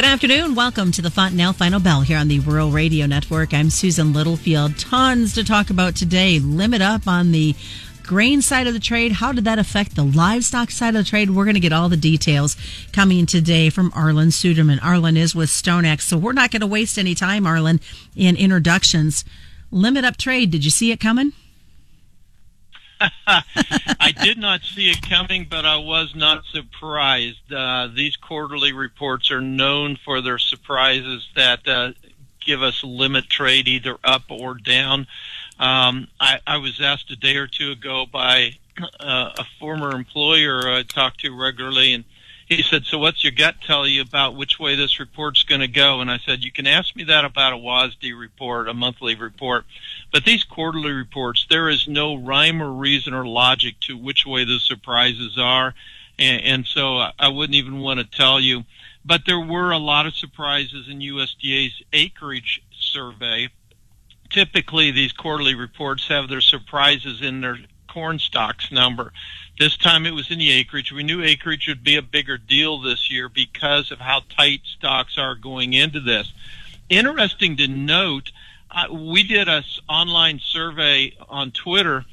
Good afternoon. Welcome to the Fontanelle Final Bell here on the Rural Radio Network. I'm Susan Littlefield. Tons to talk about today. Limit up on the grain side of the trade. How did that affect the livestock side of the trade? We're going to get all the details coming today from Arlan Suderman. Arlan is with StoneX, so we're not going to waste any time, Arlan, in introductions. Limit up trade. Did you see it coming? I did not see it coming, but I was not surprised. Uh, these quarterly reports are known for their surprises that uh, give us limit trade either up or down. Um, I, I was asked a day or two ago by uh, a former employer I talked to regularly, and he said, "So what's your gut tell you about which way this report's going to go?" And I said, "You can ask me that about a WASDE report, a monthly report, but these quarterly reports, there is no rhyme or reason or logic to which way the surprises are, and, and so I wouldn't even want to tell you." But there were a lot of surprises in USDA's acreage survey. Typically, these quarterly reports have their surprises in their corn stocks number. This time it was in the acreage. We knew acreage would be a bigger deal this year because of how tight stocks are going into this. Interesting to note, uh, we did a online survey on Twitter.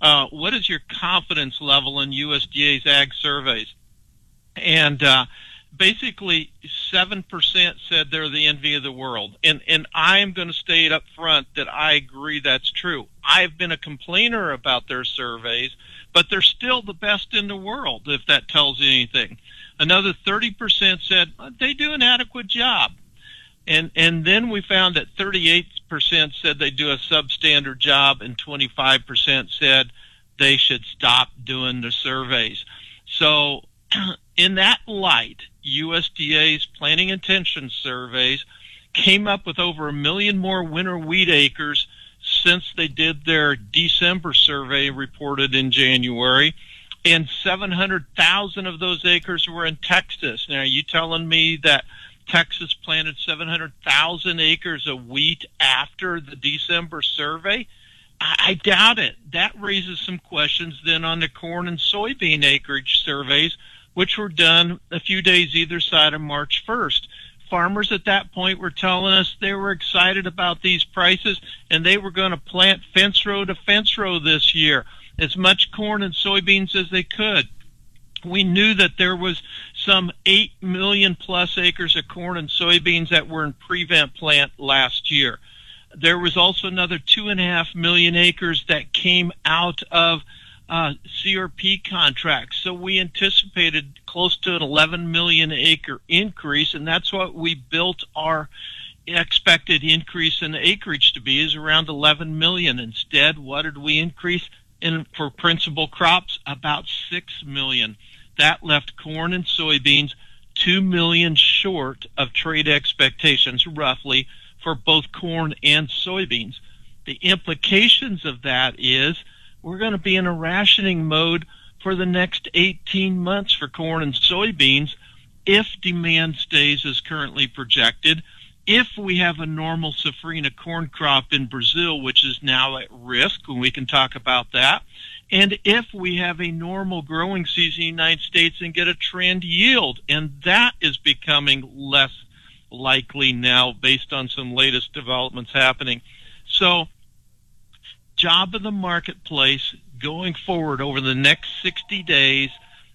Uh, what is your confidence level in USDA's ag surveys? And uh, basically, seven percent said they're the envy of the world, and and I am going to state up front that I agree that's true. I've been a complainer about their surveys but they're still the best in the world, if that tells you anything. Another 30% said uh, they do an adequate job. And, and then we found that 38% said they do a substandard job and 25% said they should stop doing the surveys. So in that light, USDA's planting intention surveys came up with over a million more winter wheat acres since they did their December survey reported in January. And 700,000 of those acres were in Texas. Now, are you telling me that Texas planted 700,000 acres of wheat after the December survey? I, I doubt it. That raises some questions then on the corn and soybean acreage surveys, which were done a few days either side of March 1st farmers at that point were telling us they were excited about these prices and they were going to plant fence row to fence row this year, as much corn and soybeans as they could. We knew that there was some 8 million plus acres of corn and soybeans that were in prevent plant last year. There was also another 2.5 million acres that came out of uh, CRP contracts. So we anticipated close to an 11 million acre increase, and that's what we built our expected increase in acreage to be is around 11 million. Instead, what did we increase in for principal crops? About 6 million. That left corn and soybeans 2 million short of trade expectations roughly for both corn and soybeans. The implications of that is we're going to be in a rationing mode for the next 18 months for corn and soybeans if demand stays as currently projected. If we have a normal safrinha corn crop in Brazil, which is now at risk, and we can talk about that, and if we have a normal growing season in the United States and get a trend yield, and that is becoming less likely now based on some latest developments happening. So job of the marketplace going forward over the next 60 days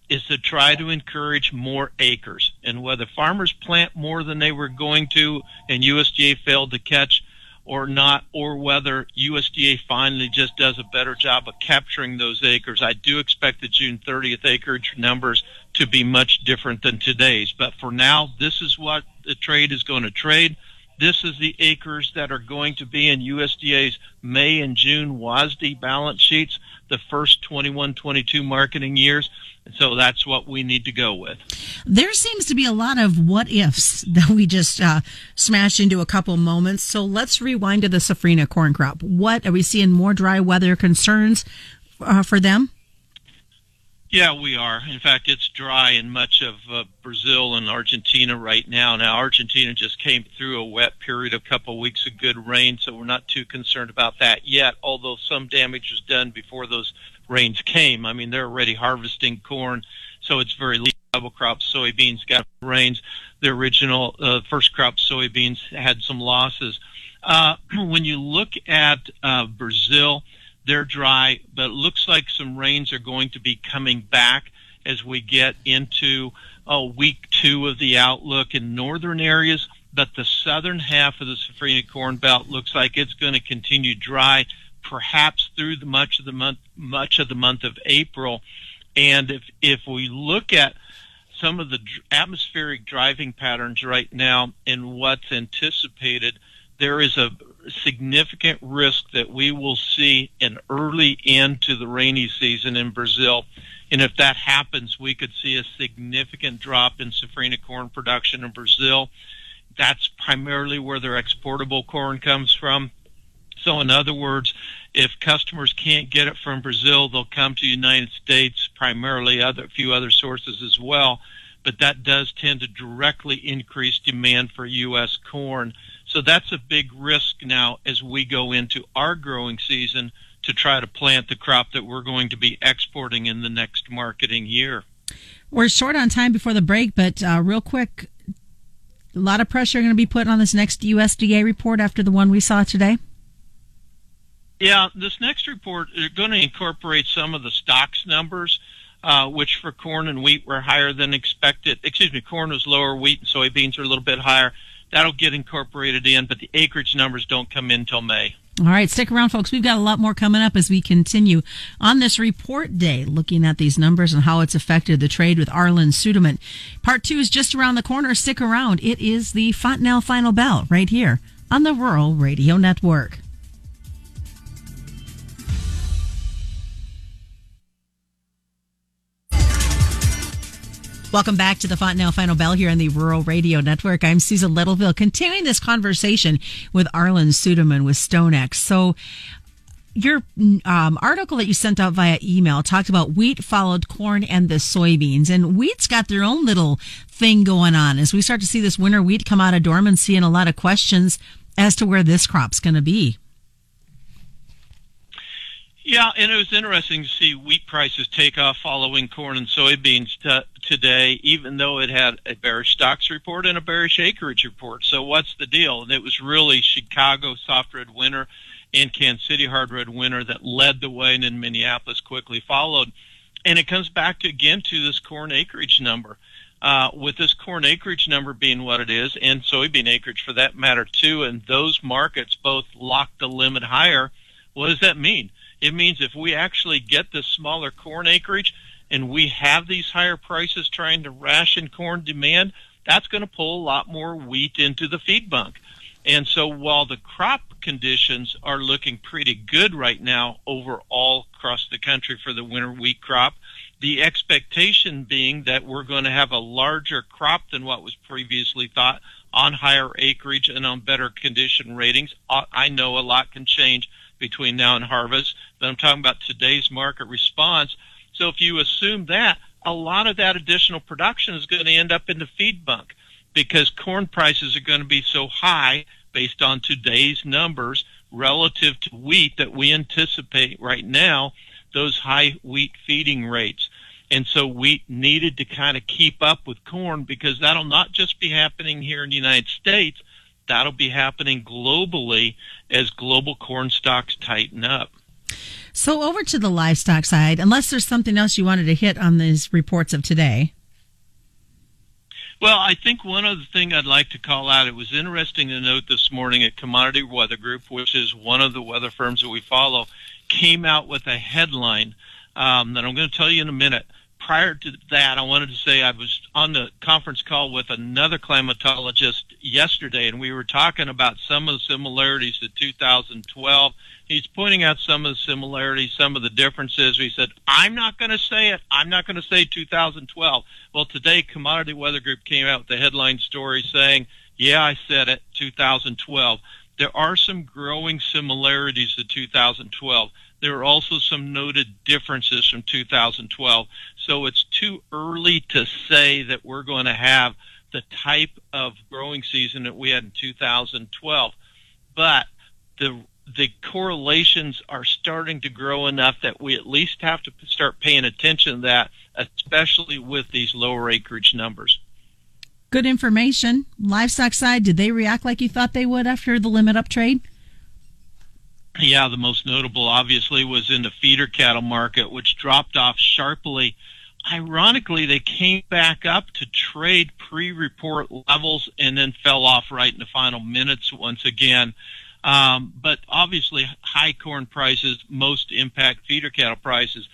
is to try to encourage more acres. And whether farmers plant more than they were going to and USDA failed to catch or not, or whether USDA finally just does a better job of capturing those acres, I do expect the June 30th acreage numbers to be much different than today's. But for now, this is what the trade is going to trade. This is the acres that are going to be in USDA's May and June WASDE balance sheets, the first 21 22 marketing years. So that's what we need to go with. There seems to be a lot of what ifs that we just uh, smashed into a couple moments. So let's rewind to the safrinha corn crop. What are we seeing more dry weather concerns uh, for them? Yeah, we are. In fact, it's dry in much of uh, Brazil and Argentina right now. Now, Argentina just came through a wet period, a couple of weeks of good rain, so we're not too concerned about that yet, although some damage was done before those rains came. I mean, they're already harvesting corn, so it's very double crop soybeans got rains. The original uh, first crop soybeans had some losses. Uh, when you look at uh, Brazil, they're dry, but it looks like some rains are going to be coming back as we get into oh, week two of the outlook in northern areas. But the southern half of the Safrinha Corn Belt looks like it's going to continue dry, perhaps through the much of the month, much of the month of April. And if if we look at some of the atmospheric driving patterns right now and what's anticipated, there is a significant risk that we will see an early end to the rainy season in Brazil. And if that happens, we could see a significant drop in safrinha corn production in Brazil. That's primarily where their exportable corn comes from. So, in other words, if customers can't get it from Brazil, they'll come to the United States, primarily other few other sources as well. But that does tend to directly increase demand for U.S. corn. So that's a big risk now as we go into our growing season to try to plant the crop that we're going to be exporting in the next marketing year. We're short on time before the break, but uh, real quick, a lot of pressure going to be put on this next USDA report after the one we saw today. Yeah, this next report is going to incorporate some of the stocks numbers, uh, which for corn and wheat were higher than expected. Excuse me, corn was lower, wheat and soybeans are a little bit higher. That'll get incorporated in, but the acreage numbers don't come in till May. All right, stick around, folks. We've got a lot more coming up as we continue on this report day, looking at these numbers and how it's affected the trade with Arlan Suderman. Part two is just around the corner. Stick around. It is the Fontanelle Final Bell right here on the Rural Radio Network. Welcome back to the Fontanelle Final Bell here on the Rural Radio Network. I'm Susan Littlefield, continuing this conversation with Arlan Suderman with StoneX. So, your um, article that you sent out via email talked about wheat followed corn and the soybeans, and wheat's got their own little thing going on. As we start to see this winter wheat come out of dormancy, and a lot of questions as to where this crop's going to be. Yeah, and it was interesting to see wheat prices take off following corn and soybeans t- today, even though it had a bearish stocks report and a bearish acreage report. So what's the deal? And it was really Chicago soft red winter and Kansas City hard red winter that led the way, and then Minneapolis quickly followed. And it comes back to, again to this corn acreage number. Uh, with this corn acreage number being what it is, and soybean acreage for that matter too, and those markets both lock the limit higher. What does that mean? It means if we actually get this smaller corn acreage and we have these higher prices trying to ration corn demand, that's going to pull a lot more wheat into the feed bunk. And so while the crop conditions are looking pretty good right now overall across the country for the winter wheat crop, the expectation being that we're going to have a larger crop than what was previously thought on higher acreage and on better condition ratings. Uh, I know a lot can change between now and harvest, but I'm talking about today's market response. So if you assume that, a lot of that additional production is going to end up in the feed bunk because corn prices are going to be so high based on today's numbers relative to wheat that we anticipate right now those high wheat feeding rates. And so wheat needed to kind of keep up with corn because that'll not just be happening here in the United States, that'll be happening globally as global corn stocks tighten up. So over to the livestock side, unless there's something else you wanted to hit on these reports of today. Well, I think one other thing I'd like to call out, it was interesting to note this morning at Commodity Weather Group, which is one of the weather firms that we follow, came out with a headline um, that I'm going to tell you in a minute prior to that, I wanted to say I was on the conference call with another climatologist yesterday, and we were talking about some of the similarities to 2012. He's pointing out some of the similarities, some of the differences. He said, I'm not going to say it. I'm not going to say 2012. Well, today, Commodity Weather Group came out with the headline story saying, yeah, I said it, 2012. There are some growing similarities to 2012 there are also some noted differences from 2012. So it's too early to say that we're going to have the type of growing season that we had in 2012. But the the correlations are starting to grow enough that we at least have to start paying attention to that especially with these lower acreage numbers. Good information. Livestock side, did they react like you thought they would after the limit up trade? Yeah, the most notable obviously was in the feeder cattle market, which dropped off sharply. Ironically, they came back up to trade pre report levels and then fell off right in the final minutes once again. Um, but obviously, high corn prices most impact feeder cattle prices.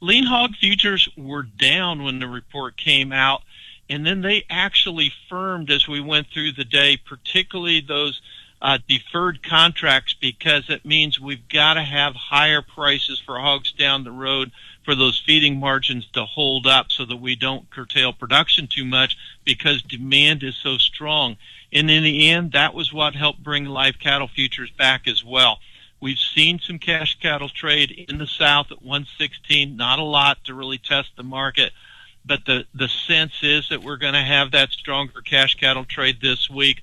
Lean hog futures were down when the report came out, and then they actually firmed as we went through the day, particularly those uh, deferred contracts, because it means we've got to have higher prices for hogs down the road for those feeding margins to hold up so that we don't curtail production too much because demand is so strong. And in the end, that was what helped bring live cattle futures back as well. We've seen some cash cattle trade in the South at 116, not a lot to really test the market, but the, the sense is that we're going to have that stronger cash cattle trade this week.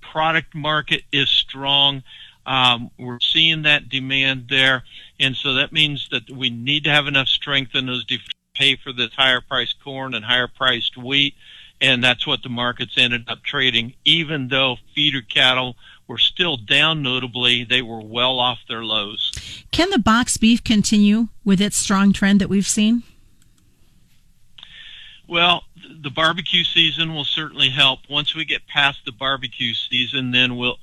The product market is strong. Um, we're seeing that demand there, and so that means that we need to have enough strength in those to pay for this higher priced corn and higher priced wheat and that's what the markets ended up trading. Even though feeder cattle were still down notably, they were well off their lows. Can the box beef continue with its strong trend that we've seen? Well, the barbecue season will certainly help. Once we get past the barbecue season, then we'll.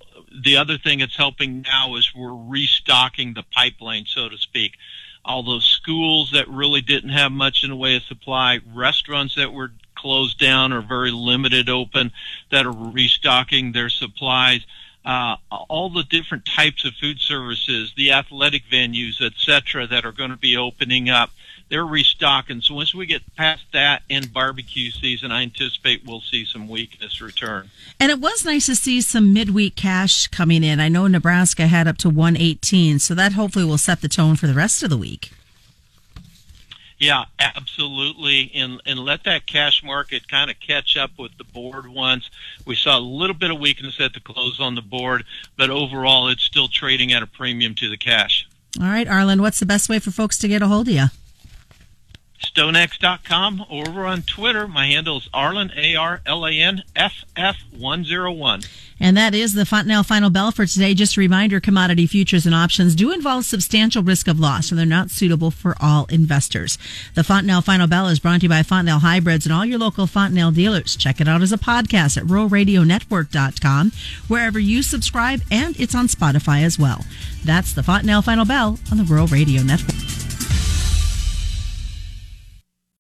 The other thing that's helping now is we're restocking the pipeline, so to speak. All those schools that really didn't have much in the way of supply, restaurants that were closed down or very limited open that are restocking their supplies. Uh, all the different types of food services, the athletic venues, etc., that are going to be opening up, they're restocking. So once we get past that and barbecue season, I anticipate we'll see some weakness return. And it was nice to see some midweek cash coming in. I know Nebraska had up to 118, so that hopefully will set the tone for the rest of the week. Yeah, absolutely. And and let that cash market kind of catch up with the board once. We saw a little bit of weakness at the close on the board, but overall it's still trading at a premium to the cash. All right, Arlan, what's the best way for folks to get a hold of you? StoneX.com or over on Twitter. My handle is Arlan, A R L A N F F 101. And that is the Fontanelle Final Bell for today. Just a reminder commodity futures and options do involve substantial risk of loss, and they're not suitable for all investors. The Fontanelle Final Bell is brought to you by Fontanelle Hybrids and all your local Fontanelle dealers. Check it out as a podcast at ruralradionetwork.com, wherever you subscribe, and it's on Spotify as well. That's the Fontanelle Final Bell on the Rural Radio Network.